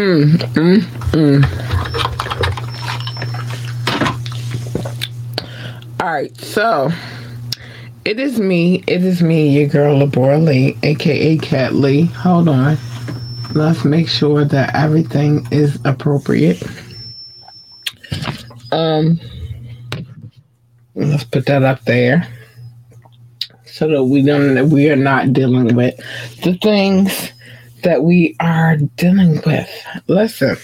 Mm, mm, mm. All right, so it is me. It is me, your girl, Labora Lee, aka Cat Lee. Hold on. Let's make sure that everything is appropriate. Um, let's put that up there so that we don't we are not dealing with the things that we are dealing with. Listen.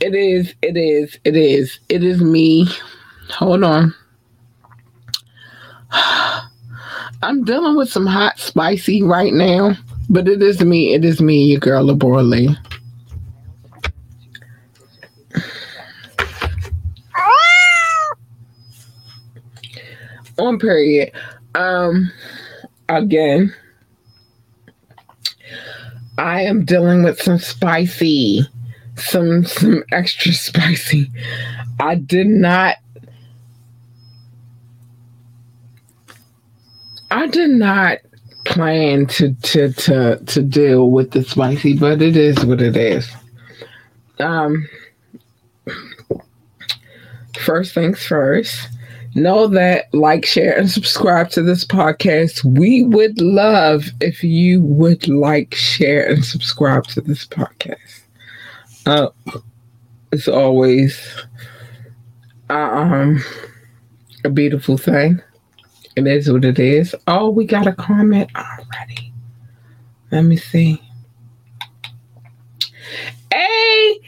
It is, it is, it is, it is me. Hold on. I'm dealing with some hot spicy right now, but it is me, it is me, your girl Labora Lee. On period. Um again. I am dealing with some spicy some some extra spicy. I did not I did not plan to to to to deal with the spicy, but it is what it is. Um first things first. Know that like, share, and subscribe to this podcast. We would love if you would like, share, and subscribe to this podcast. Uh, it's always uh, um a beautiful thing. It is what it is. Oh, we got a comment already. Let me see. Hey,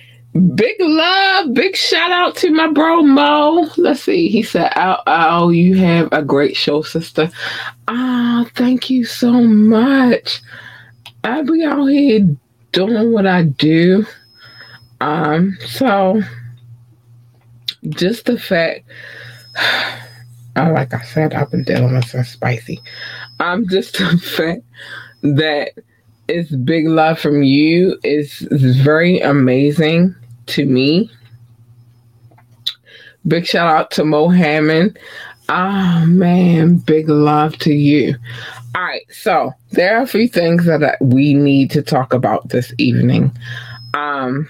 big love, big shout out to my bro Mo. Let's see. He said, "Oh, you have a great show, sister." Ah, oh, thank you so much. I be out here doing what I do. Um, so just the fact, oh, like I said, I've been dealing with some spicy. Um, just the fact that it's big love from you is very amazing to me. Big shout out to Mo Hammond. Oh man, big love to you. All right, so there are a few things that we need to talk about this evening. Um,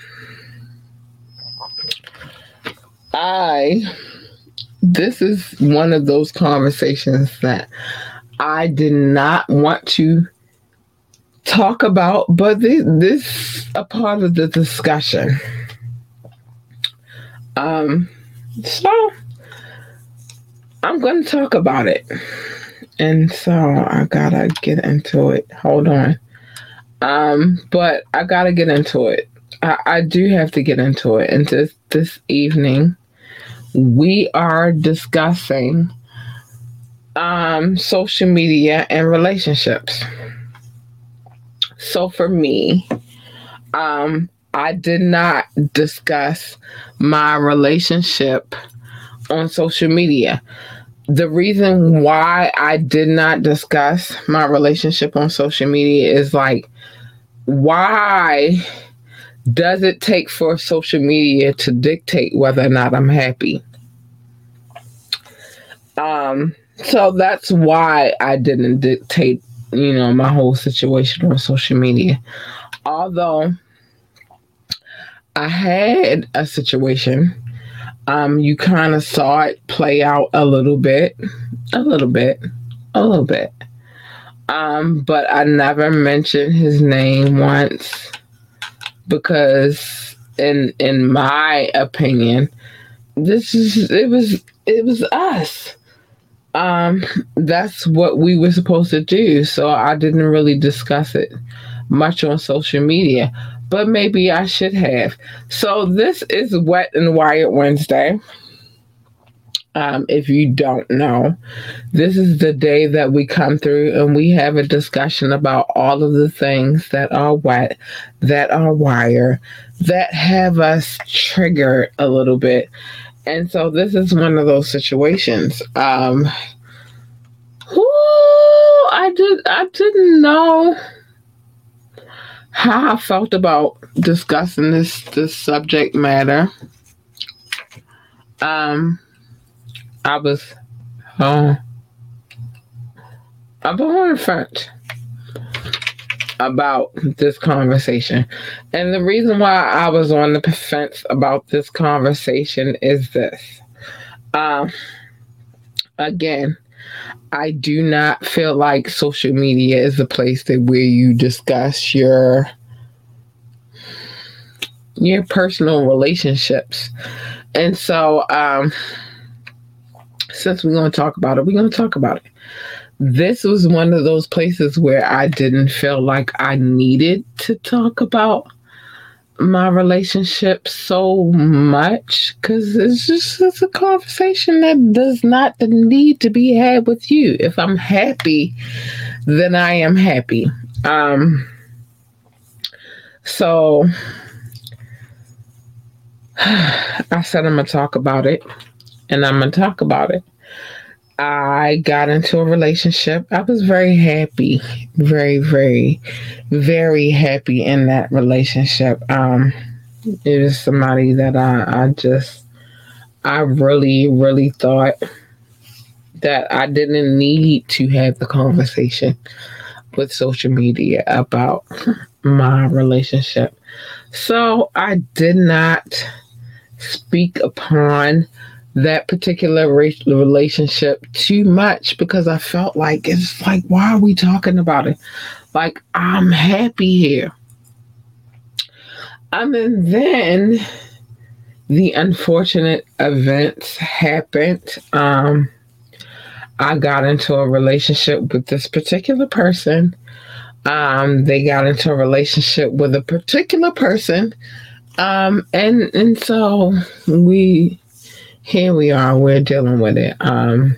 I, this is one of those conversations that I did not want to talk about, but this, this a part of the discussion. Um, so I'm going to talk about it, and so I gotta get into it. Hold on, um, but I gotta get into it. I, I do have to get into it, and this this evening we are discussing um, social media and relationships. So for me, um, I did not discuss my relationship on social media. The reason why I did not discuss my relationship on social media is like, why does it take for social media to dictate whether or not I'm happy? Um, so that's why I didn't dictate, you know, my whole situation on social media. Although I had a situation, um, you kind of saw it play out a little bit, a little bit, a little bit. Um, but I never mentioned his name once because in in my opinion, this is it was it was us. Um, that's what we were supposed to do. So I didn't really discuss it much on social media, but maybe I should have. So this is Wet and Wired Wednesday. Um, if you don't know, this is the day that we come through and we have a discussion about all of the things that are wet, that are wire, that have us triggered a little bit. And so this is one of those situations. Um, whoo, I did I didn't know how I felt about discussing this this subject matter. Um I was, been on the about this conversation. And the reason why I was on the fence about this conversation is this. Um, again, I do not feel like social media is the place that where you discuss your your personal relationships. And so um since we're going to talk about it, we're going to talk about it. This was one of those places where I didn't feel like I needed to talk about my relationship so much because it's just it's a conversation that does not need to be had with you. If I'm happy, then I am happy. Um, so I said I'm gonna talk about it, and I'm gonna talk about it. I got into a relationship. I was very happy, very, very, very happy in that relationship. Um, it was somebody that I, I just, I really, really thought that I didn't need to have the conversation with social media about my relationship. So I did not speak upon that particular relationship too much because I felt like it's like, why are we talking about it? Like, I'm happy here. Um, and then the unfortunate events happened. Um, I got into a relationship with this particular person. Um, they got into a relationship with a particular person. Um, and and so we here we are. We're dealing with it. Um,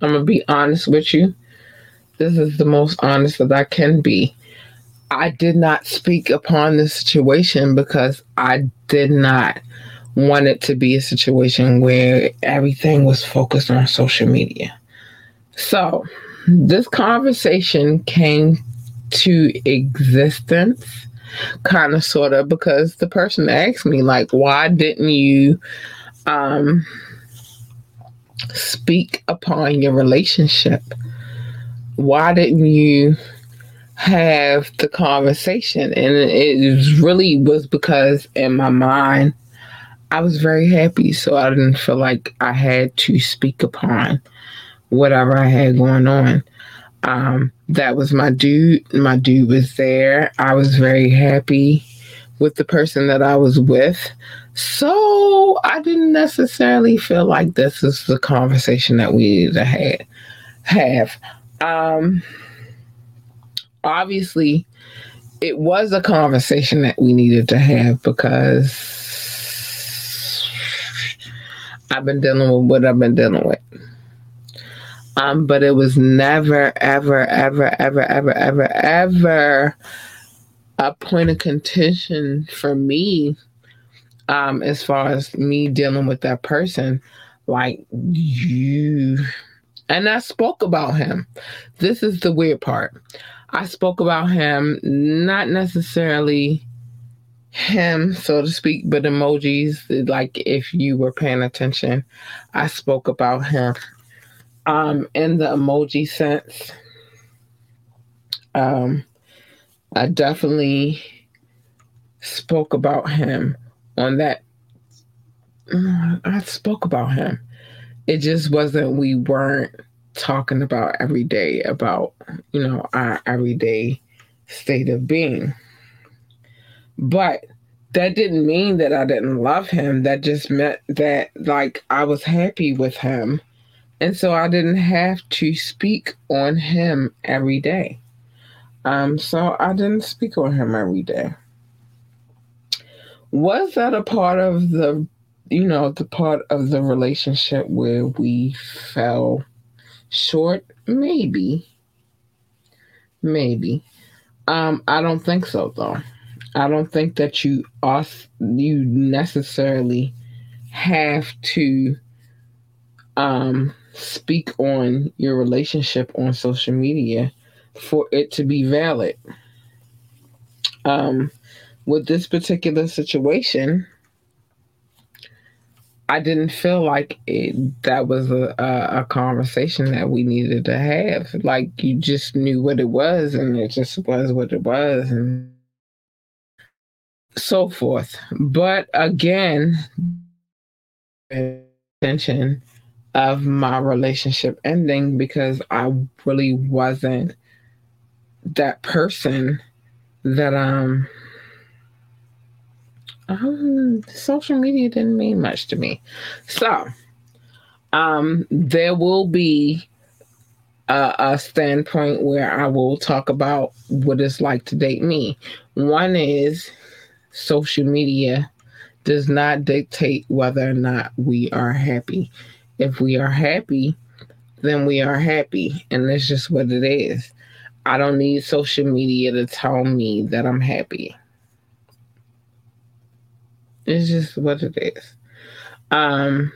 I'm gonna be honest with you. This is the most honest that I can be. I did not speak upon this situation because I did not want it to be a situation where everything was focused on social media. So, this conversation came to existence kind of sort of because the person asked me like why didn't you um speak upon your relationship? Why didn't you have the conversation? And it really was because in my mind i was very happy so i didn't feel like i had to speak upon whatever i had going on um, that was my dude. My dude was there. I was very happy with the person that I was with. So I didn't necessarily feel like this is the conversation that we needed to have. have. Um, obviously, it was a conversation that we needed to have because I've been dealing with what I've been dealing with. Um, but it was never, ever, ever, ever, ever, ever, ever a point of contention for me um, as far as me dealing with that person. Like you, and I spoke about him. This is the weird part. I spoke about him, not necessarily him, so to speak, but emojis. Like if you were paying attention, I spoke about him um, in the emoji sense. Um, I definitely spoke about him on that. I spoke about him. It just wasn't, we weren't talking about every day, about, you know, our everyday state of being. But that didn't mean that I didn't love him. That just meant that, like, I was happy with him and so I didn't have to speak on him every day. Um, so I didn't speak on him every day. Was that a part of the, you know, the part of the relationship where we fell short? Maybe. Maybe. Um, I don't think so though. I don't think that you you necessarily have to um speak on your relationship on social media for it to be valid. Um, with this particular situation, I didn't feel like it, that was a, a, a conversation that we needed to have. Like you just knew what it was, and it just was what it was, and so forth. But again, intention of my relationship ending because I really wasn't that person that um um, social media didn't mean much to me. So, um, there will be a, a, standpoint where I will talk about what it's like to date me. One is social media does not dictate whether or not we are happy. If we are happy, then we are happy, and that's just what it is. I don't need social media to tell me that I'm happy. It's just what it is. Um,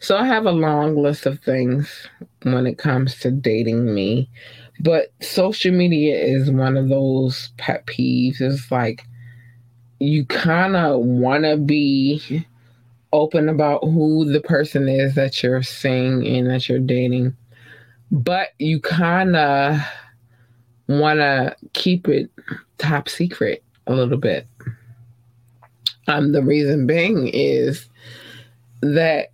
so I have a long list of things when it comes to dating me, but social media is one of those pet peeves. It's like you kind of want to be open about who the person is that you're seeing and that you're dating, but you kind of want to keep it top secret a little bit. Um, the reason being is that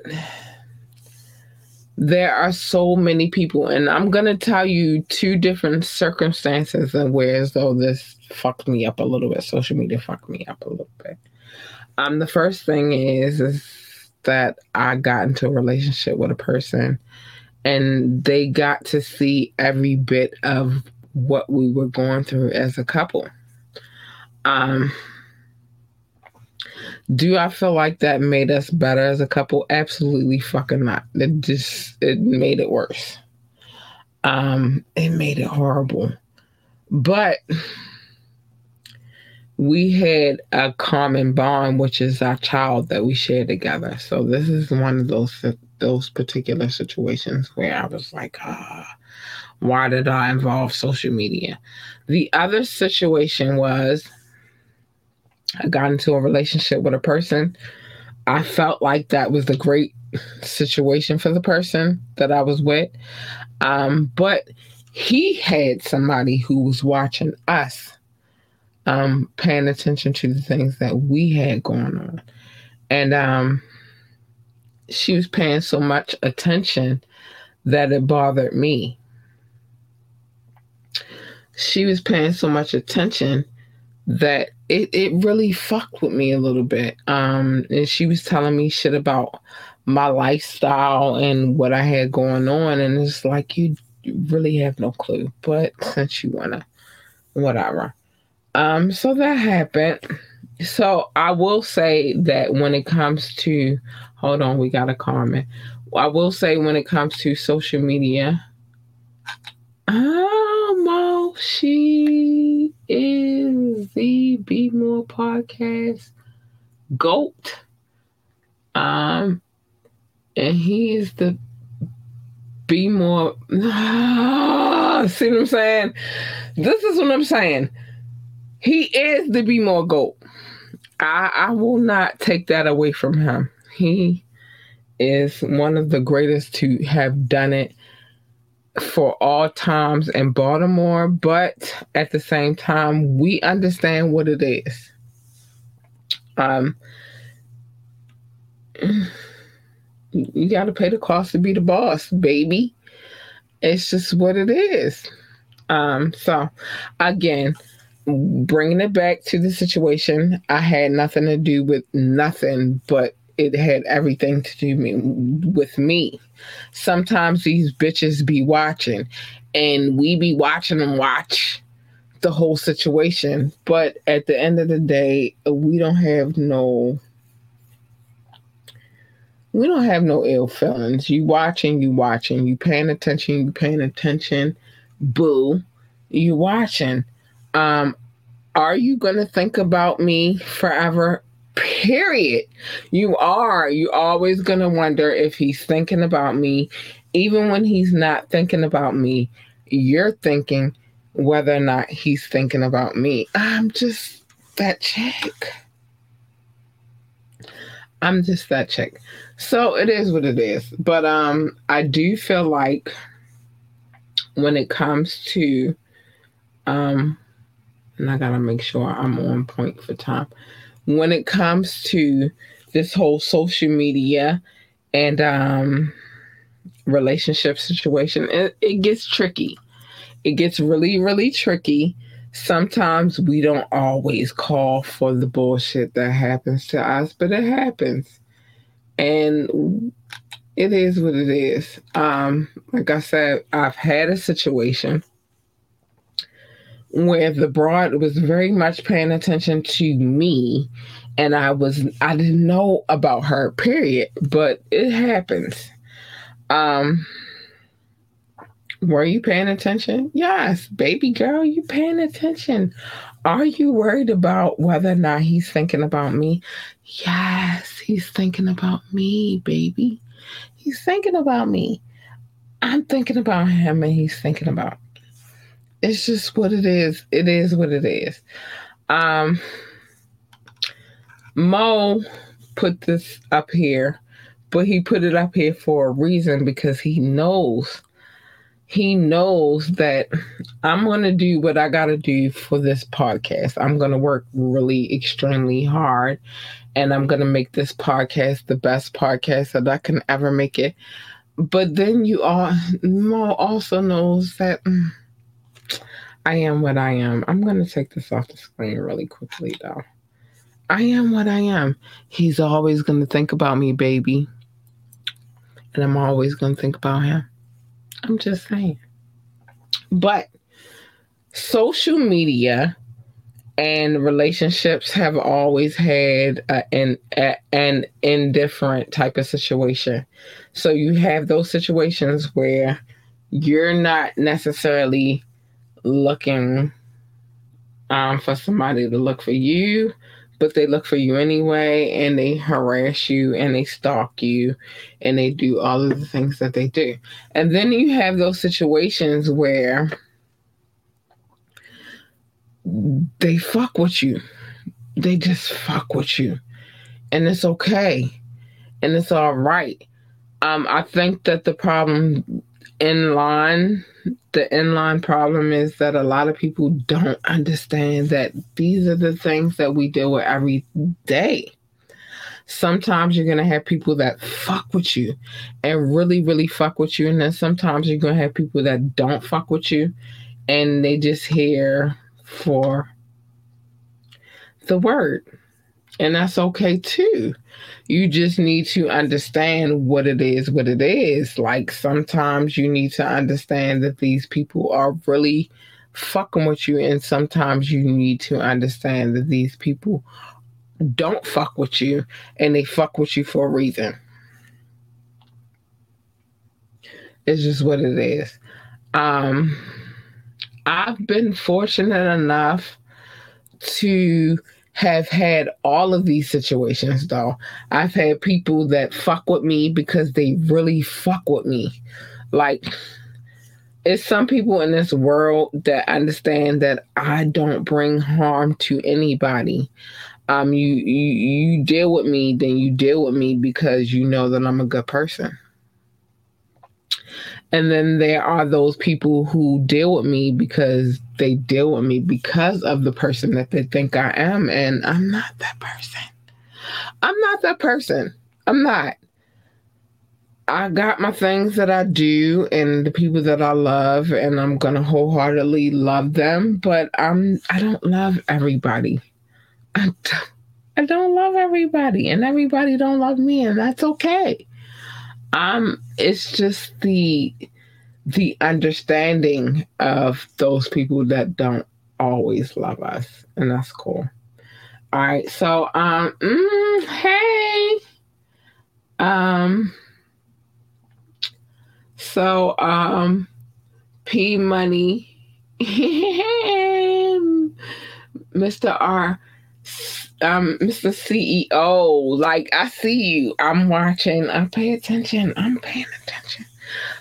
there are so many people, and I'm gonna tell you two different circumstances and where as though this fucked me up a little bit. Social media fucked me up a little bit. Um, the first thing is is that I got into a relationship with a person, and they got to see every bit of what we were going through as a couple. Um, do I feel like that made us better as a couple? Absolutely fucking not. It just it made it worse. Um, it made it horrible. But we had a common bond, which is our child that we share together. So this is one of those those particular situations where I was like, ah, why did I involve social media? The other situation was I got into a relationship with a person. I felt like that was a great situation for the person that I was with. Um, but he had somebody who was watching us, um, paying attention to the things that we had going on. And um, she was paying so much attention that it bothered me. She was paying so much attention that it, it really fucked with me a little bit. Um, and she was telling me shit about my lifestyle and what I had going on, and it's like you really have no clue. But since you wanna, whatever. Um, so that happened. So I will say that when it comes to, hold on, we got a comment. I will say when it comes to social media, um, she is the Be More podcast GOAT. Um, and he is the Be More. See what I'm saying? This is what I'm saying. He is the Be More GOAT. I, I will not take that away from him. He is one of the greatest to have done it for all times in Baltimore, but at the same time, we understand what it is. Um, you got to pay the cost to be the boss, baby. It's just what it is. Um, so, again, bringing it back to the situation, I had nothing to do with nothing but it had everything to do me, with me. Sometimes these bitches be watching, and we be watching them watch the whole situation. But at the end of the day, we don't have no. We don't have no ill feelings. You watching, you watching, you paying attention, you paying attention. Boo, you watching. Um, are you gonna think about me forever? period. You are. You always going to wonder if he's thinking about me. Even when he's not thinking about me, you're thinking whether or not he's thinking about me. I'm just that chick. I'm just that chick. So it is what it is. But um I do feel like when it comes to um and I gotta make sure I'm on point for time. When it comes to this whole social media and um relationship situation, it, it gets tricky. It gets really, really tricky. Sometimes we don't always call for the bullshit that happens to us, but it happens. And it is what it is. Um, like I said, I've had a situation where the broad was very much paying attention to me and I was I didn't know about her, period. But it happens. Um were you paying attention? Yes, baby girl, you paying attention. Are you worried about whether or not he's thinking about me? Yes, he's thinking about me, baby. He's thinking about me. I'm thinking about him and he's thinking about. It's just what it is. It is what it is. Um Mo put this up here, but he put it up here for a reason because he knows he knows that I'm going to do what I got to do for this podcast. I'm going to work really extremely hard and I'm going to make this podcast the best podcast that I can ever make it. But then you all Mo also knows that mm, I am what I am. I'm going to take this off the screen really quickly though. I am what I am. He's always going to think about me, baby. And I'm always going to think about him. I'm just saying. But social media and relationships have always had an an indifferent type of situation. So you have those situations where you're not necessarily looking um, for somebody to look for you, but they look for you anyway and they harass you and they stalk you and they do all of the things that they do. And then you have those situations where they fuck with you. They just fuck with you. And it's okay. And it's all right. Um, I think that the problem in line the inline problem is that a lot of people don't understand that these are the things that we deal with every day. Sometimes you're going to have people that fuck with you and really, really fuck with you. And then sometimes you're going to have people that don't fuck with you and they just here for the word. And that's okay too. You just need to understand what it is, what it is. Like sometimes you need to understand that these people are really fucking with you, and sometimes you need to understand that these people don't fuck with you and they fuck with you for a reason. It's just what it is. Um, I've been fortunate enough to have had all of these situations though. I've had people that fuck with me because they really fuck with me. Like it's some people in this world that understand that I don't bring harm to anybody. Um you you you deal with me, then you deal with me because you know that I'm a good person. And then there are those people who deal with me because they deal with me because of the person that they think I am. And I'm not that person. I'm not that person. I'm not. I got my things that I do and the people that I love, and I'm gonna wholeheartedly love them. But I'm I don't love everybody. I don't, I don't love everybody, and everybody don't love me, and that's okay. Um, it's just the the understanding of those people that don't always love us, and that's cool. All right, so um, mm, hey, um, so um, P Money, Mr. R, um, Mr. CEO, like I see you, I'm watching, I pay attention, I'm paying attention.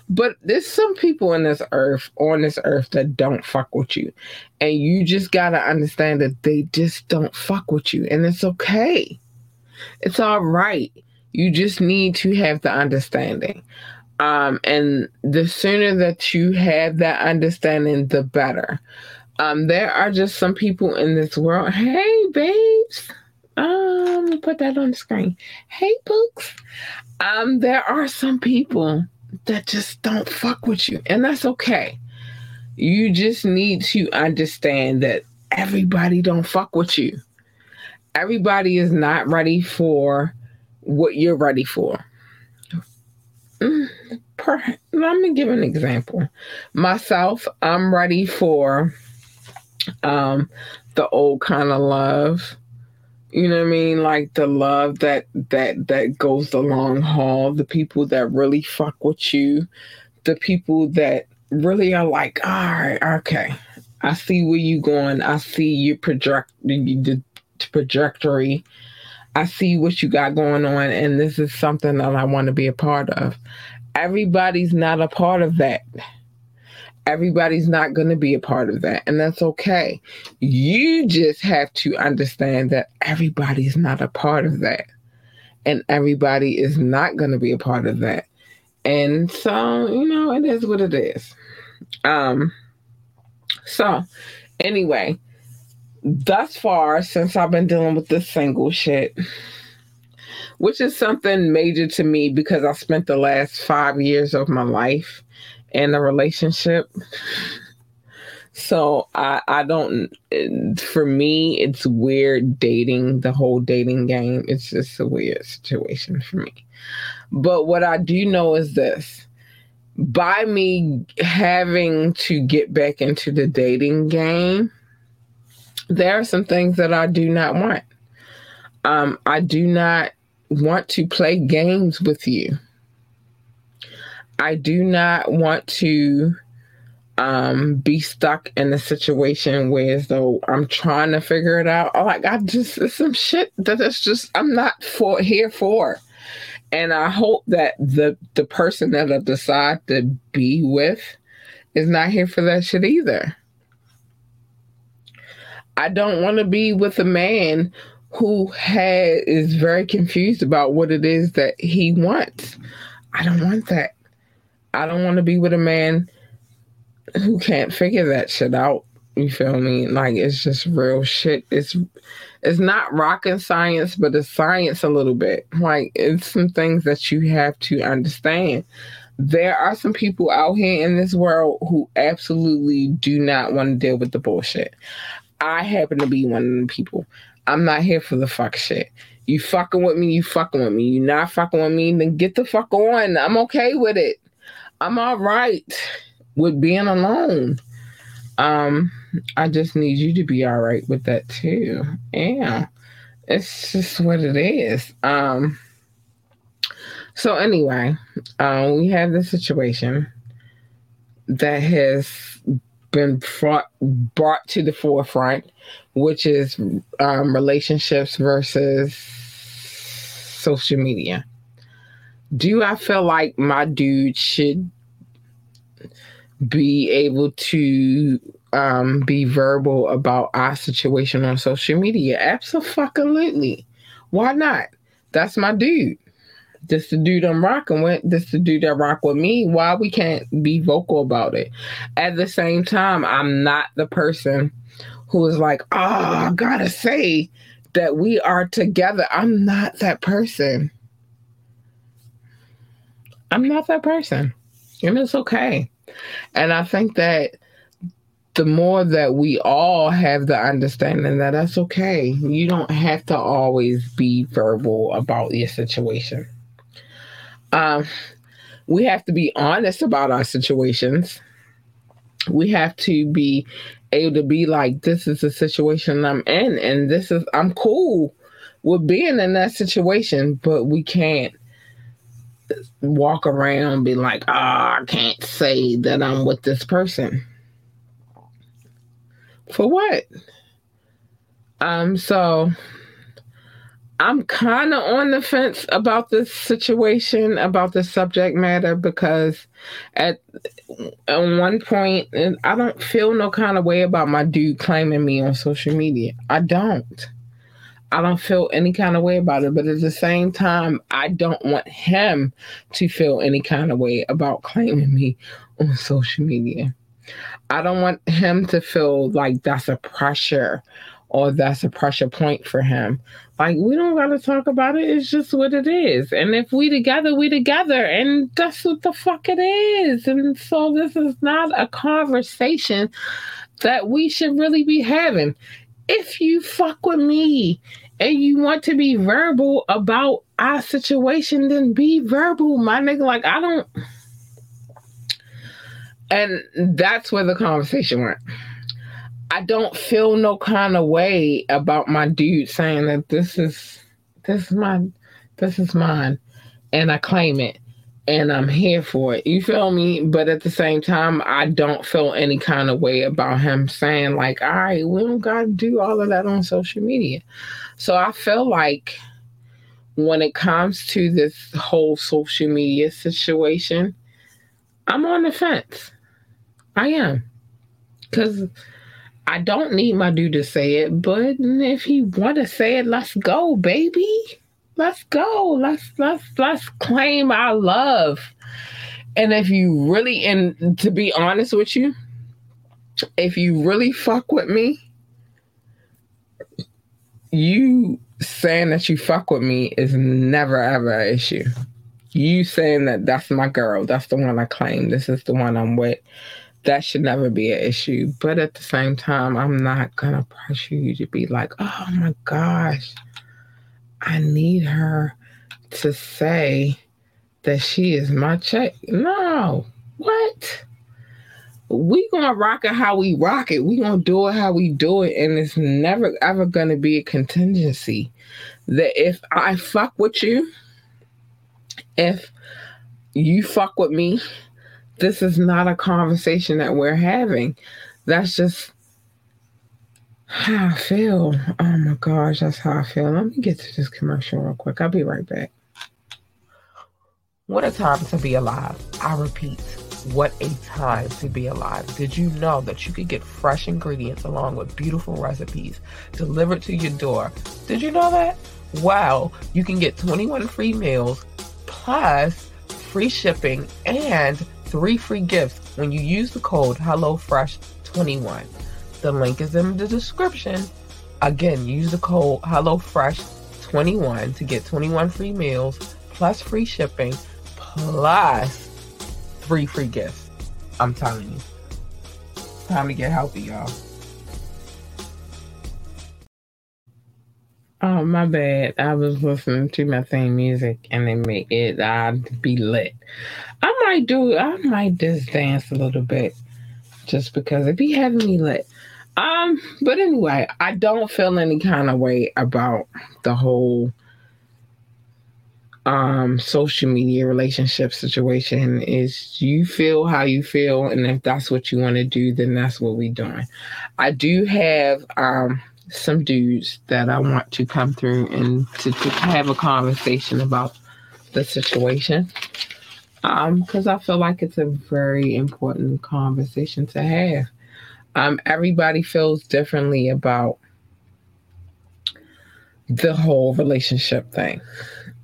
But there's some people in this earth, on this earth, that don't fuck with you. And you just gotta understand that they just don't fuck with you. And it's okay. It's all right. You just need to have the understanding. Um, and the sooner that you have that understanding, the better. Um, there are just some people in this world. Hey, babes. Um, put that on the screen. Hey, books. Um, there are some people that just don't fuck with you, and that's okay. You just need to understand that everybody don't fuck with you. Everybody is not ready for what you're ready for. Mm, per, let me give an example. Myself, I'm ready for um the old kind of love. You know what I mean? Like the love that that that goes the long haul, the people that really fuck with you, the people that really are like, all right, okay. I see where you going. I see your project the trajectory I see what you got going on, and this is something that I want to be a part of. Everybody's not a part of that. Everybody's not going to be a part of that, and that's okay. You just have to understand that everybody's not a part of that, and everybody is not going to be a part of that. And so, you know, it is what it is. Um, so anyway, thus far since I've been dealing with this single shit, which is something major to me because I spent the last five years of my life in a relationship. So I I don't for me it's weird dating the whole dating game. It's just a weird situation for me. But what I do know is this by me having to get back into the dating game, there are some things that I do not want. Um, I do not want to play games with you. I do not want to um, be stuck in a situation where as though I'm trying to figure it out. Like I got just it's some shit that that's just I'm not for here for. And I hope that the the person that I decide to be with is not here for that shit either. I don't want to be with a man who has is very confused about what it is that he wants. I don't want that. I don't want to be with a man who can't figure that shit out. You feel me? Like it's just real shit. It's it's not rocket science, but it's science a little bit. Like it's some things that you have to understand. There are some people out here in this world who absolutely do not want to deal with the bullshit. I happen to be one of them people. I'm not here for the fuck shit. You fucking with me, you fucking with me. You not fucking with me, then get the fuck on. I'm okay with it. I'm all right with being alone. Um, I just need you to be all right with that too. Yeah. It's just what it is. Um so anyway, um, we have this situation that has been brought brought to the forefront, which is um, relationships versus social media. Do I feel like my dude should be able to um, be verbal about our situation on social media? Absolutely. Why not? That's my dude this the dude I'm rocking with, this the dude that rock with me. Why we can't be vocal about it? At the same time, I'm not the person who is like, oh, I gotta say that we are together. I'm not that person. I'm not that person. And it's okay. And I think that the more that we all have the understanding that that's okay. You don't have to always be verbal about your situation. Um, we have to be honest about our situations. We have to be able to be like, this is the situation I'm in, and this is, I'm cool with being in that situation, but we can't walk around be like, oh, I can't say that I'm with this person. For what? Um, so I'm kind of on the fence about this situation, about the subject matter, because at, at one point, I don't feel no kind of way about my dude claiming me on social media. I don't. I don't feel any kind of way about it. But at the same time, I don't want him to feel any kind of way about claiming me on social media. I don't want him to feel like that's a pressure or that's a pressure point for him. Like we don't gotta talk about it. It's just what it is. And if we together, we together. And that's what the fuck it is. And so this is not a conversation that we should really be having. If you fuck with me and you want to be verbal about our situation, then be verbal, my nigga. Like I don't and that's where the conversation went. I don't feel no kind of way about my dude saying that this is this is my this is mine and I claim it and I'm here for it. You feel me? But at the same time, I don't feel any kind of way about him saying like, "All right, we don't got to do all of that on social media." So I feel like when it comes to this whole social media situation, I'm on the fence. I am. Cuz I don't need my dude to say it, but if he want to say it, let's go, baby. Let's go. Let's let's let's claim our love. And if you really and to be honest with you, if you really fuck with me, you saying that you fuck with me is never ever an issue. You saying that that's my girl, that's the one I claim, this is the one I'm with that should never be an issue. But at the same time, I'm not gonna pressure you to be like, oh my gosh, I need her to say that she is my check. No, what? We gonna rock it how we rock it. We gonna do it how we do it, and it's never ever gonna be a contingency that if I fuck with you, if you fuck with me, this is not a conversation that we're having. That's just how I feel. Oh my gosh, that's how I feel. Let me get to this commercial real quick. I'll be right back. What a time to be alive. I repeat, what a time to be alive. Did you know that you could get fresh ingredients along with beautiful recipes delivered to your door? Did you know that? Wow, you can get 21 free meals plus free shipping and three free gifts when you use the code HelloFresh21. The link is in the description. Again, use the code HelloFresh21 to get 21 free meals plus free shipping plus three free gifts. I'm telling you. Time to get healthy, y'all. Oh, my bad. I was listening to my theme music and it made it I'd be lit. I might do I might just dance a little bit just because it be having me lit. Um, but anyway, I don't feel any kind of way about the whole um social media relationship situation is you feel how you feel and if that's what you want to do then that's what we're doing i do have um some dudes that I want to come through and to, to have a conversation about the situation. Um, because I feel like it's a very important conversation to have. Um, everybody feels differently about the whole relationship thing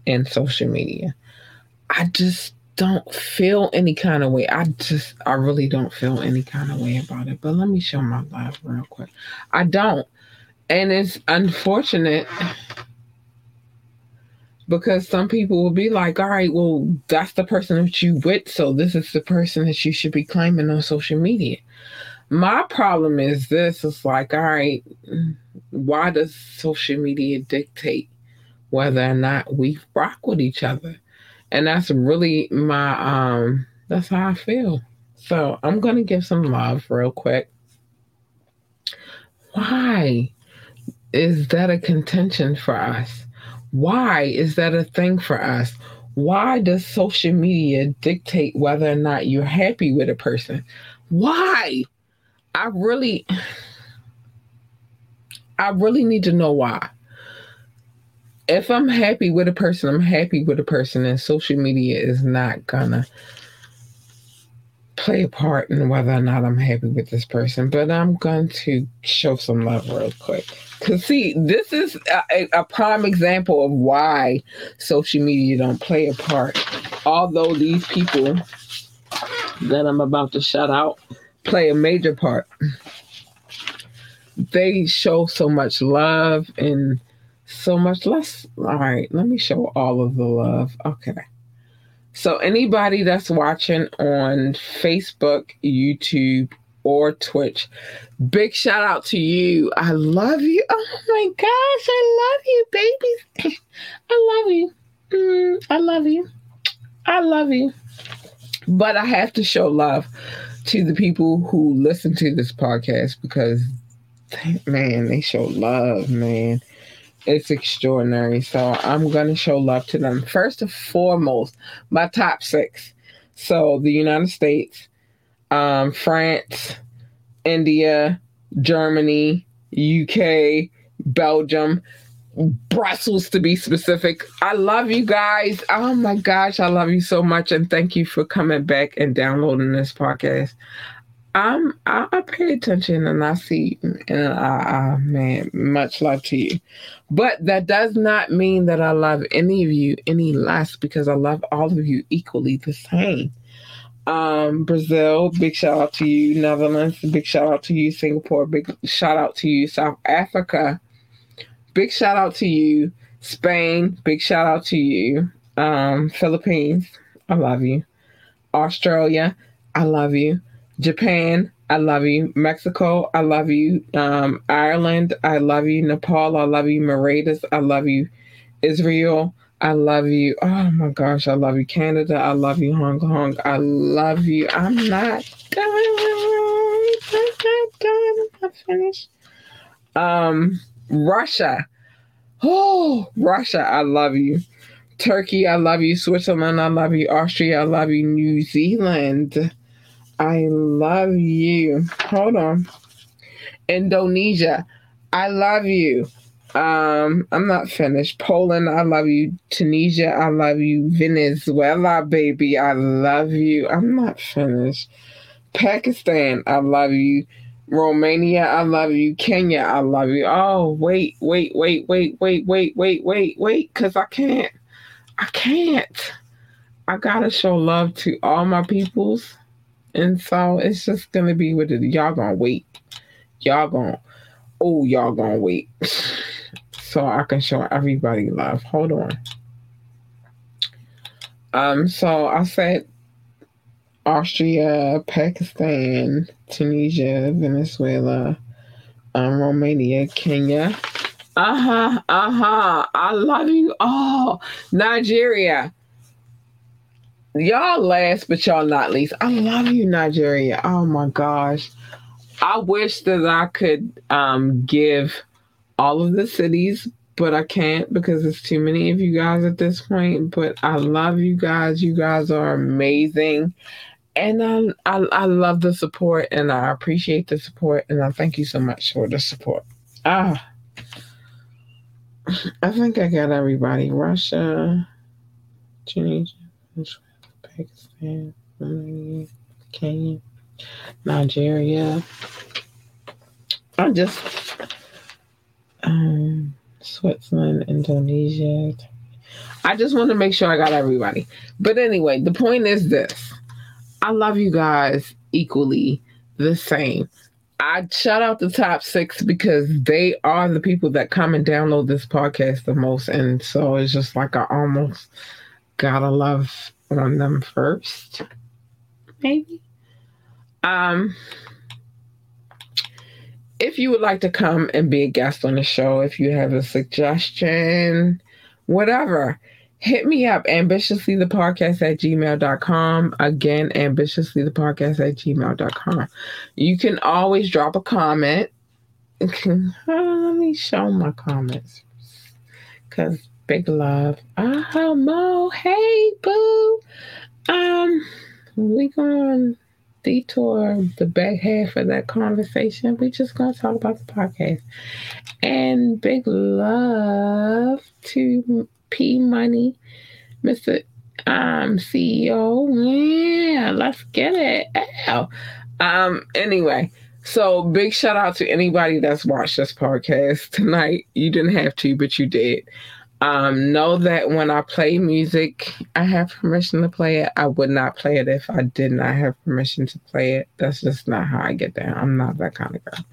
in social media. I just don't feel any kind of way. I just, I really don't feel any kind of way about it. But let me show my life real quick. I don't. And it's unfortunate because some people will be like, all right, well, that's the person that you with, so this is the person that you should be claiming on social media. My problem is this it's like, all right, why does social media dictate whether or not we rock with each other? And that's really my um that's how I feel. So I'm gonna give some love real quick. Why? is that a contention for us? Why is that a thing for us? Why does social media dictate whether or not you're happy with a person? Why? I really I really need to know why. If I'm happy with a person, I'm happy with a person and social media is not gonna play a part in whether or not I'm happy with this person, but I'm going to show some love real quick. Because, see, this is a, a, prime example of why social media don't play a part. Although these people that I'm about to shout out play a major part, they show so much love and so much less. All right, let me show all of the love. Okay. So, anybody that's watching on Facebook, YouTube, or Twitch, big shout out to you. I love you. Oh my gosh, I love you, babies. I love you. Mm, I love you. I love you. But I have to show love to the people who listen to this podcast because, man, they show love, man it's extraordinary. So I'm going to show love to them. First and foremost, my top six. So the United States, um, France, India, Germany, UK, Belgium, Brussels to be specific. I love you guys. Oh my gosh, I love you so much. And thank you for coming back and downloading this podcast. I'm I, I, pay attention and I see and I, I man, much love to you. But that does not mean that I love any of you any less because I love all of you equally the same. Um, Brazil, big shout out to you. Netherlands, big shout out to you. Singapore, big shout out to you. South Africa, big shout out to you. Spain, big shout out to you. Um, Philippines, I love you. Australia, I love you. Japan, I love you. Mexico, I love you. Um, Ireland, I love you. Nepal, I love you. Mauritius, I love you. Israel, I love you. Oh my gosh, I love you. Canada, I love you. Hong Kong, I love you. I'm not done. I'm not done. I'm not finished. Um, Russia. Oh, Russia, I love you. Turkey, I love you. Switzerland, I love you. Austria, I love you. New Zealand. I love you. Hold on. Indonesia, I love you. Um, I'm not finished. Poland, I love you. Tunisia, I love you. Venezuela, baby, I love you. I'm not finished. Pakistan, I love you. Romania, I love you. Kenya, I love you. Oh, wait, wait, wait, wait, wait, wait, wait, wait, wait, because I can't. I can't. I gotta show love to all my peoples and so it's just gonna be with it. Y'all gonna wait. Y'all gonna oh y'all gonna wait. so I can show everybody love. Hold on. Um, so I said Austria, Pakistan, Tunisia, Venezuela, um, Romania, Kenya. Uh-huh, uh-huh. I love you all. Nigeria y'all last, but y'all not least. I love you, Nigeria. Oh my gosh. I wish that I could um, give all of the cities, but I can't because it's too many of you guys at this point. But I love you guys. You guys are amazing. And I, I, I love the support and I appreciate the support and I thank you so much for the support. Ah, I think I got everybody. Russia, Tunisia, Pakistan, Kenya, Nigeria. I just um Switzerland, Indonesia. I just want to make sure I got everybody. But anyway, the point is this. I love you guys equally the same. I shout out the top six because they are the people that come and download this podcast the most. And so it's just like I almost gotta love on them first, maybe. Um, if you would like to come and be a guest on the show, if you have a suggestion, whatever, hit me up ambitiously the podcast at gmail.com. Again, ambitiously the podcast at gmail.com. You can always drop a comment. Let me show my comments because Big love. Oh, Mo. Hey, boo. Um, we to detour the back half of that conversation. We just going to talk about the podcast. And big love to P Money, Mr. um, CEO. Yeah, let's get it. Ow. Um, anyway, so big shout out to anybody that's watched this podcast tonight. You didn't have to, but you did. Um, know that when I play music, I have permission to play it. I would not play it if I did not have permission to play it. That's just not how I get down. I'm not that kind of girl.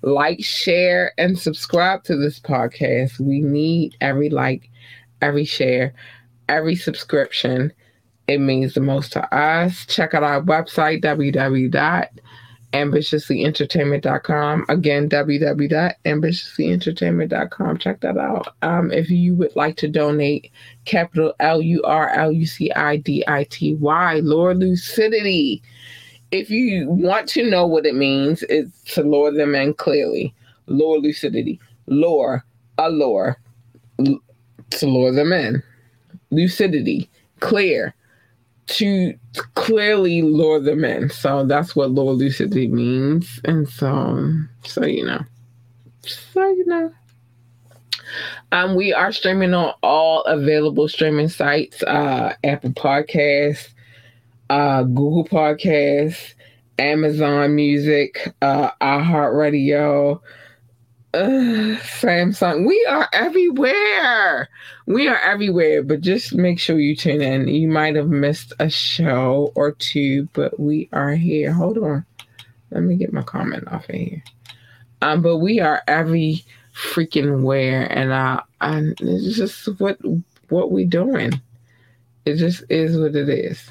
Like, share, and subscribe to this podcast. We need every like, every share, every subscription. It means the most to us. Check out our website, www ambitiouslyentertainment.com. Again, www.ambitiouslyentertainment.com. Check that out. Um, if you would like to donate, capital L U R L U C I D I T Y, Lure Lucidity. If you want to know what it means, it's to lure them in clearly. Lure Lucidity. Lure, allure, to lure them in. Lucidity, clear to clearly lure them in. So that's what lure lucidity means. And so, so you know, so you know. Um, we are streaming on all available streaming sites: uh, Apple Podcasts, uh, Google Podcasts, Amazon Music, uh, iHeartRadio, Samsung. We are everywhere. We are everywhere, but just make sure you tune in. You might have missed a show or two, but we are here. Hold on. Let me get my comment off of here. Um, but we are every freaking where, and uh, and it's just what what we doing. It just is what it is.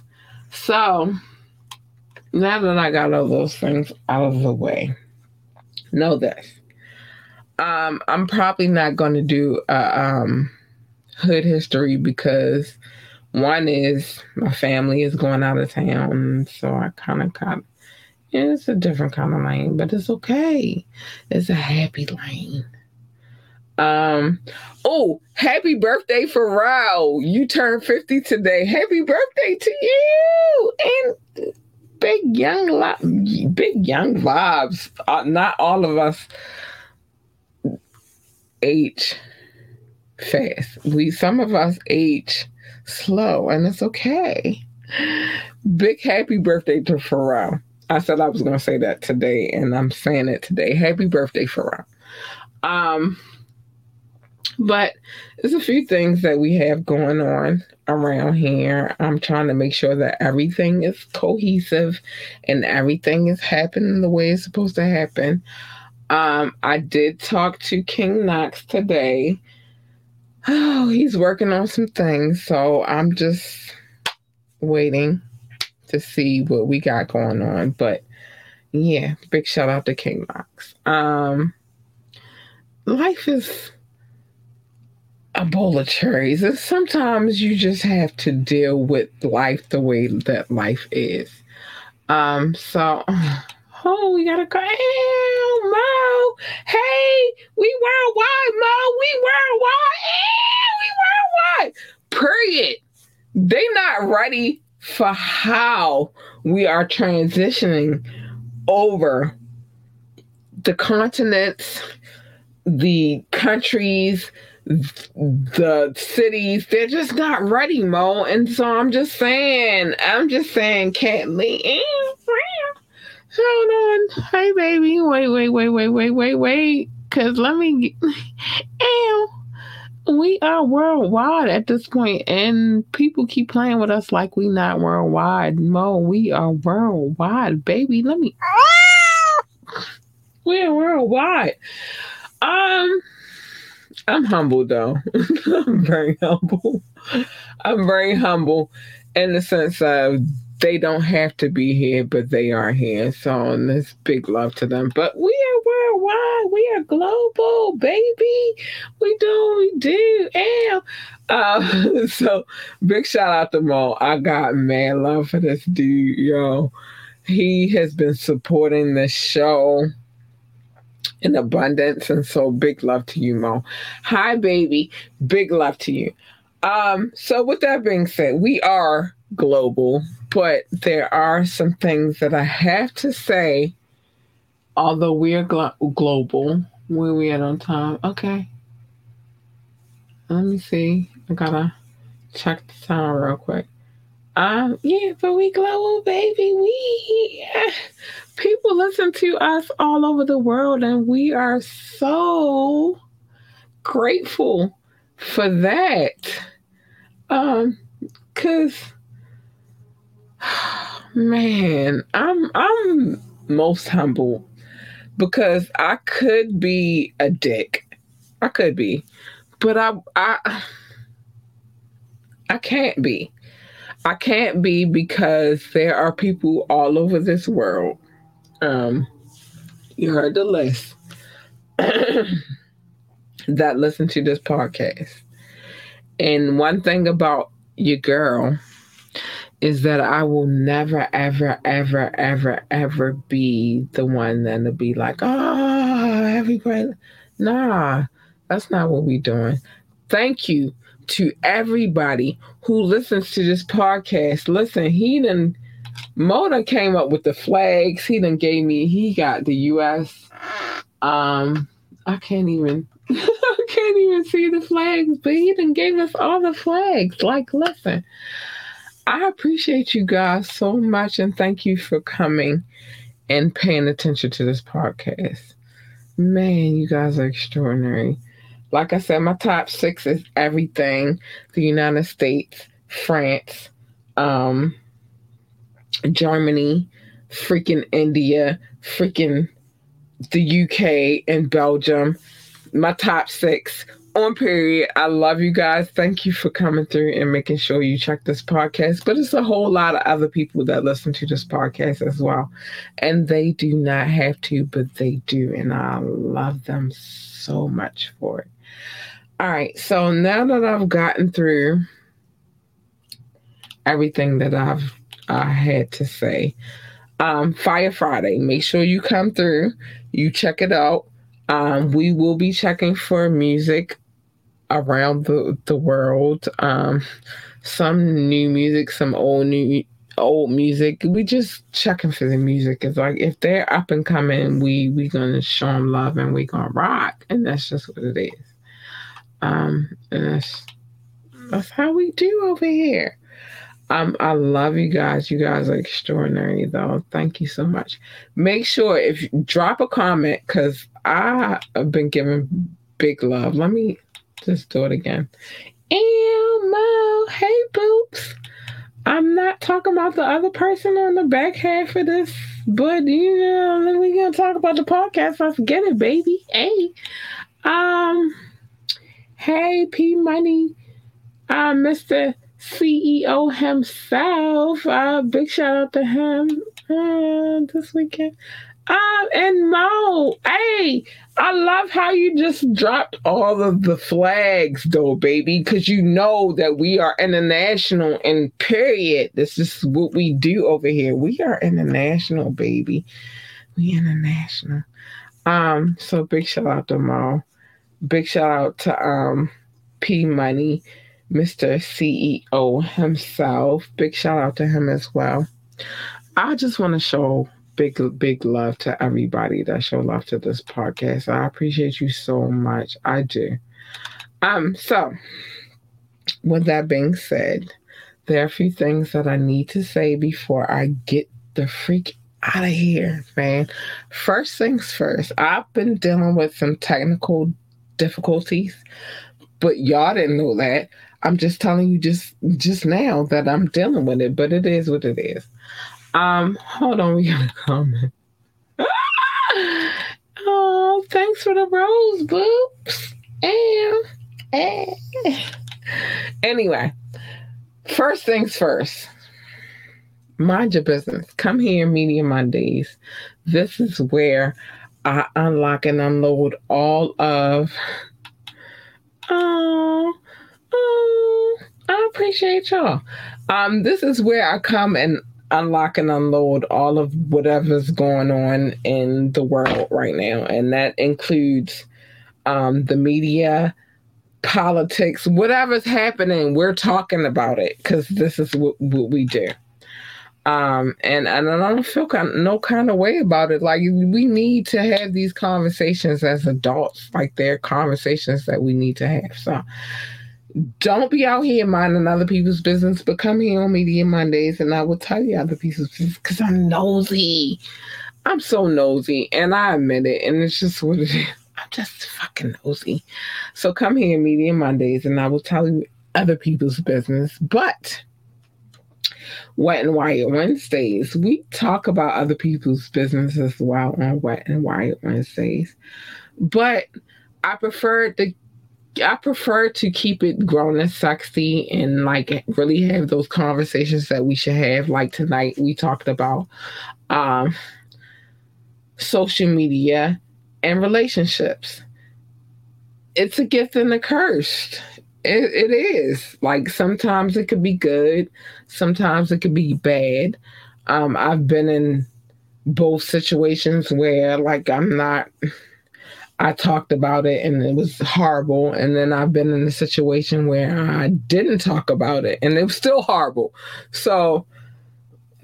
So now that I got all those things out of the way, know this um, I'm probably not going to do um, hood history because one is my family is going out of town, so I kind of got it's a different kind of lane, but it's okay. It's a happy lane. Um, oh, happy birthday, Pharrell. You turned 50 today. Happy birthday to you. And big young big young vibes. Uh, not all of us age fast. We some of us age slow, and it's okay. Big happy birthday to Pharrell. I said I was to say that today, and I'm saying it today. Happy birthday, Pharrell. Um, but there's a few things that we have going on around here. I'm trying to make sure that everything is cohesive and everything is happening the way it's supposed to happen. Um, I did talk to King Knox today. Oh, he's working on some things, so I'm just waiting to see what we got going on. But yeah, big shout out to King Knox. Um, life is a bowl of cherries, and sometimes you just have to deal with life the way that life is. Um, so Oh, we gotta go. Hey, we worldwide, Mo. We worldwide. Hey, we worldwide. Period. They not ready for how we are transitioning over the continents, the countries, the cities. They're just not ready, Mo. And so I'm just saying, I'm just saying, Kathleen. Eh, Hold on. Hey, baby. Wait, wait, wait, wait, wait, wait, wait. Because let me. Ew. We are worldwide at this point, and people keep playing with us like we not worldwide. Mo, we are worldwide, baby. Let me. we are worldwide. Um, I'm humble though. I'm very humble. I'm very humble in the sense of they don't have to be here, but they are here. So this big love to them. But we are worldwide. We are global, baby. We do, we do. And uh, so big shout out to Mo. I got man love for this dude, yo. He has been supporting the show in abundance. And so big love to you, Mo. Hi, baby. Big love to you. Um, so with that being said, we are global but there are some things that I have to say. Although we are glo- global, where we at on time? Okay. Let me see. I gotta check the time real quick. Um, yeah, but we global, baby. We people listen to us all over the world, and we are so grateful for that. Um, cause man, I'm I'm most humble because I could be a dick. I could be. But I I I can't be. I can't be because there are people all over this world. Um you heard the list that listen to this podcast. And one thing about your girl is that I will never, ever, ever, ever, ever be the one then to be like, oh, every great. Nah, that's not what we're doing. Thank you to everybody who listens to this podcast. Listen, he didn't. Mona came up with the flags. He done gave me, he got the US. Um, I can't even I can't even see the flags, but he done gave us all the flags. Like, listen. I appreciate you guys so much and thank you for coming and paying attention to this podcast. Man, you guys are extraordinary. Like I said, my top six is everything the United States, France, um, Germany, freaking India, freaking the UK, and Belgium. My top six on period. I love you guys. Thank you for coming through and making sure you check this podcast. But it's a whole lot of other people that listen to this podcast as well. And they do not have to, but they do. And I love them so much for it. All right. So now that I've gotten through everything that I've I had to say, um, Fire Friday, make sure you come through, you check it out. Um, we will be checking for music around the, the world. Um, some new music, some old new old music. We just checking for the music. It's like if they're up and coming, we we gonna show them love and we gonna rock, and that's just what it is. Um, and that's that's how we do over here. Um, I love you guys. You guys are extraordinary, though. Thank you so much. Make sure if drop a comment because I have been giving big love. Let me just do it again. Elmo, hey boops. I'm not talking about the other person on the back half of this, but you know, we're gonna talk about the podcast. Let's get it, baby. Hey. Um hey P Money, uh Mr. CEO himself. Uh big shout out to him uh, this weekend. Um, and Mo, hey, I love how you just dropped all of the flags, though, baby, because you know that we are international and period. This is what we do over here. We are international, baby. We international. Um, so big shout out to Mo. Big shout out to um P Money, Mr. CEO himself. Big shout out to him as well. I just want to show big, big love to everybody that show love to this podcast. I appreciate you so much. I do. Um, so with that being said, there are a few things that I need to say before I get the freak out of here, man. First things first, I've been dealing with some technical difficulties, but y'all didn't know that. I'm just telling you just just now that I'm dealing with it, but it is what it is. Um, hold on, we got a comment. oh, thanks for the rose, boops. And, and. Anyway, first things first. Mind your business. Come here, Media Mondays. This is where I unlock and unload all of. Oh, oh, I appreciate y'all. Um, this is where I come and unlock and unload all of whatever's going on in the world right now. And that includes um, the media, politics, whatever's happening, we're talking about it because this is what, what we do. Um, and, and I don't feel kind, no kind of way about it. Like we need to have these conversations as adults, like they're conversations that we need to have. So don't be out here minding other people's business, but come here on Media Mondays and I will tell you other people's business because I'm nosy. I'm so nosy and I admit it. And it's just what it is. I'm just fucking nosy. So come here Media Mondays and I will tell you other people's business. But Wet and Wired Wednesdays, we talk about other people's business as well on Wet and Wired Wednesdays. But I prefer to I prefer to keep it grown and sexy and like really have those conversations that we should have. Like tonight, we talked about um, social media and relationships. It's a gift and a curse. It, it is. Like sometimes it could be good, sometimes it could be bad. Um, I've been in both situations where like I'm not I talked about it and it was horrible. And then I've been in a situation where I didn't talk about it and it was still horrible. So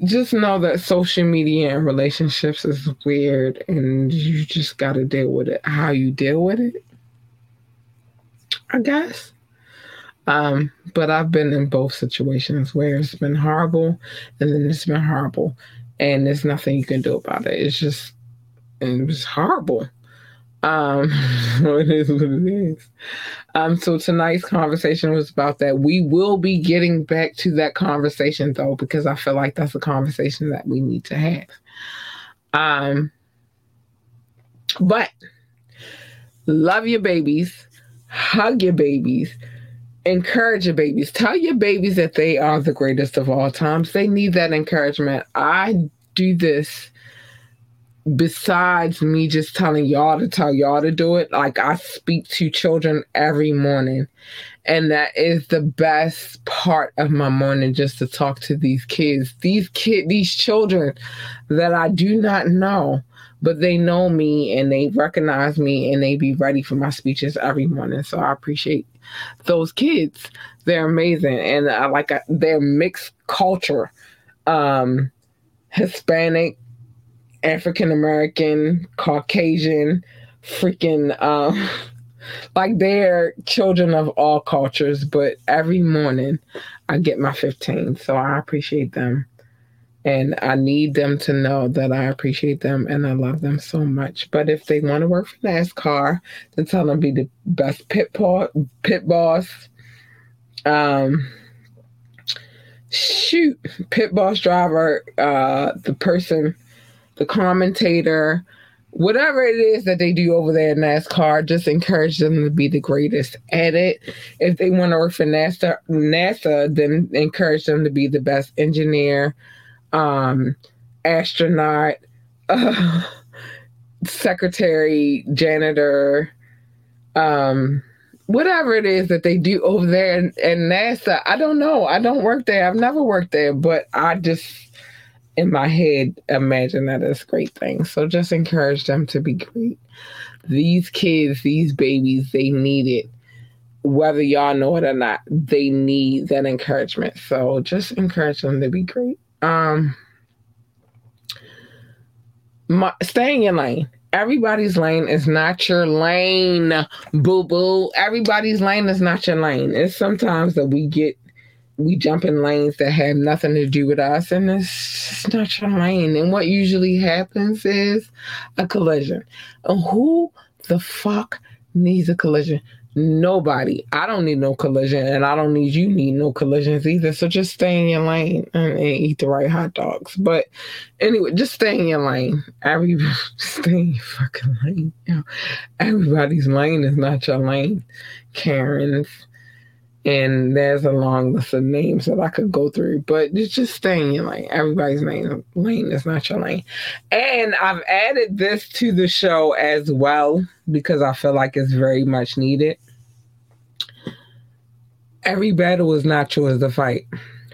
just know that social media and relationships is weird and you just got to deal with it how you deal with it. I guess. Um, but I've been in both situations where it's been horrible and then it's been horrible and there's nothing you can do about it. It's just, it was horrible. Um, it is what it is. Um, so tonight's conversation was about that. We will be getting back to that conversation though, because I feel like that's a conversation that we need to have. Um, but love your babies, hug your babies, encourage your babies, tell your babies that they are the greatest of all times. They need that encouragement. I do this besides me just telling y'all to tell y'all to do it, like I speak to children every morning. And that is the best part of my morning just to talk to these kids. These kid these children that I do not know, but they know me and they recognize me and they be ready for my speeches every morning. So I appreciate those kids. They're amazing and I like their mixed culture. Um Hispanic, African American, Caucasian, freaking um like they're children of all cultures, but every morning I get my 15. So I appreciate them. And I need them to know that I appreciate them and I love them so much. But if they want to work for NASCAR, then tell them be the best pit, paw, pit boss. Um, shoot, pit boss driver, uh, the person the commentator, whatever it is that they do over there in NASCAR, just encourage them to be the greatest at it. If they want to work for NASA, NASA, then encourage them to be the best engineer, um, astronaut, uh, secretary, janitor, um, whatever it is that they do over there in, in NASA. I don't know. I don't work there. I've never worked there, but I just in my head imagine that as great things. So just encourage them to be great. These kids, these babies, they need it. Whether y'all know it or not, they need that encouragement. So just encourage them to be great. Um my, stay in your lane. Everybody's lane is not your lane, boo boo. Everybody's lane is not your lane. It's sometimes that we get we jump in lanes that have nothing to do with us and it's just not your lane. And what usually happens is a collision. And who the fuck needs a collision? Nobody. I don't need no collision, and I don't need you need no collisions either. So just stay in your lane and, and eat the right hot dogs. But anyway, just stay in your lane. Every stay in your fucking lane. You know, everybody's lane is not your lane. Karen's and there's a long list of names that I could go through, but it's just staying in lane. Everybody's name lane is not your lane. And I've added this to the show as well because I feel like it's very much needed. Every battle is not yours to fight.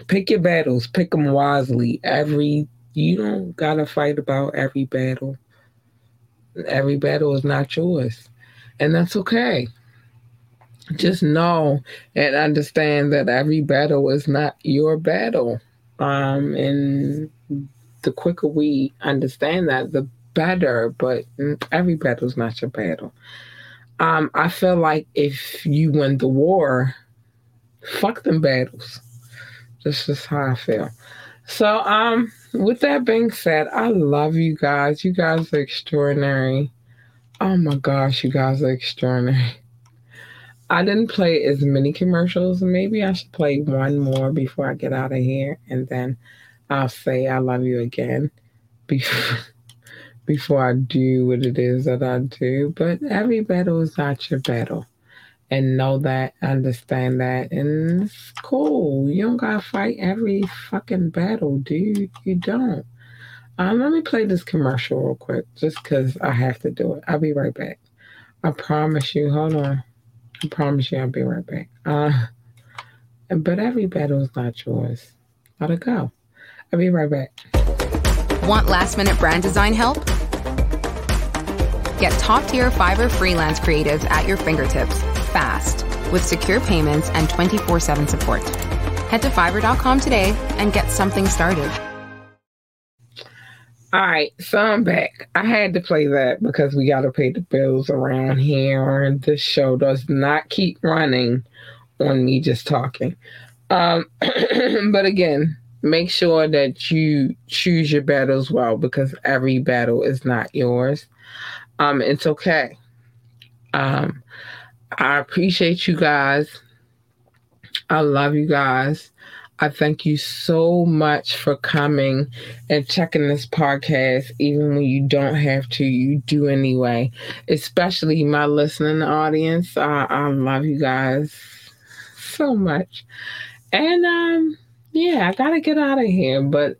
Pick your battles, pick them wisely. Every you don't gotta fight about every battle. Every battle is not yours. And that's okay just know and understand that every battle is not your battle. Um, and the quicker we understand that, the better. But every battle is not your battle. Um, I feel like if you win the war, Fuck them battles. That's just how I feel. So, um, with that being said, I love you guys. You guys are extraordinary. Oh my gosh, you guys are extraordinary. I didn't play as many commercials. Maybe I should play one more before I get out of here, and then I'll say I love you again before before I do what it is that I do. But every battle is not your battle and know that, understand that, and it's cool. You don't gotta fight every fucking battle, dude. You don't. Um, let me play this commercial real quick, just because I have to do it. I'll be right back. I promise you. Hold on. I promise you, I'll be right back. Uh, but every battle is not yours. Let it go. I'll be right back. Want last minute brand design help? Get top tier Fiverr freelance creatives at your fingertips fast with secure payments and 24 7 support. Head to fiverr.com today and get something started. All right, so I'm back. I had to play that because we got to pay the bills around here, and this show does not keep running on me just talking. Um, but again, make sure that you choose your battles well because every battle is not yours. Um, it's okay. Um, I appreciate you guys. I love you guys. I thank you so much for coming and checking this podcast, even when you don't have to, you do anyway. Especially my listening audience. I, I love you guys so much. And um, yeah, I gotta get out of here. But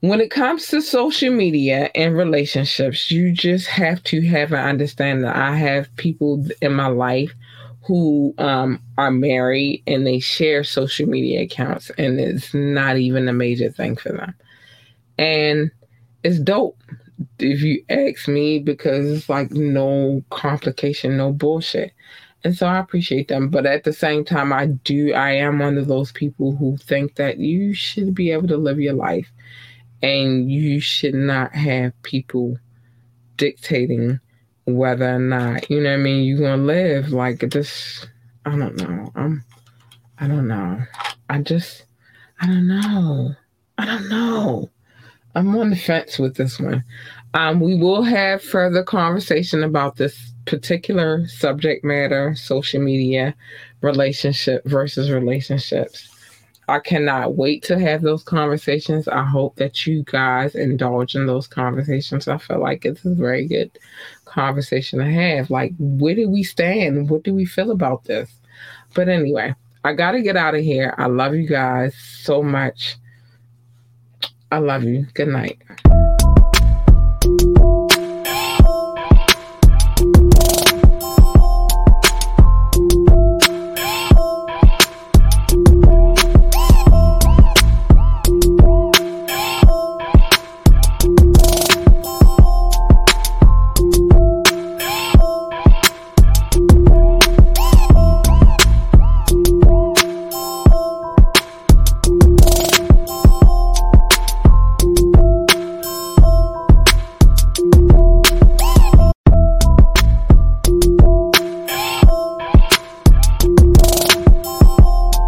when it comes to social media and relationships, you just have to have an understanding. I have people in my life who um, are married and they share social media accounts, and it's not even a major thing for them. And it's dope if you ask me because it's like no complication, no bullshit. And so I appreciate them. But at the same time, I do, I am one of those people who think that you should be able to live your life and you should not have people dictating whether or not you know I mean you're gonna live like this. I don't know. I'm. I don't know. I just. I don't know. I don't know. I'm on the fence with this one. Um, we will have further conversation about this particular subject matter, social media, relationship versus relationships. I cannot wait to have those conversations. I hope that you guys indulge in those conversations. I feel like it's a very good conversation to have. Like, where do we stand? What do we feel about this? But anyway, I got to get out of here. I love you guys so much. I love you. Good night.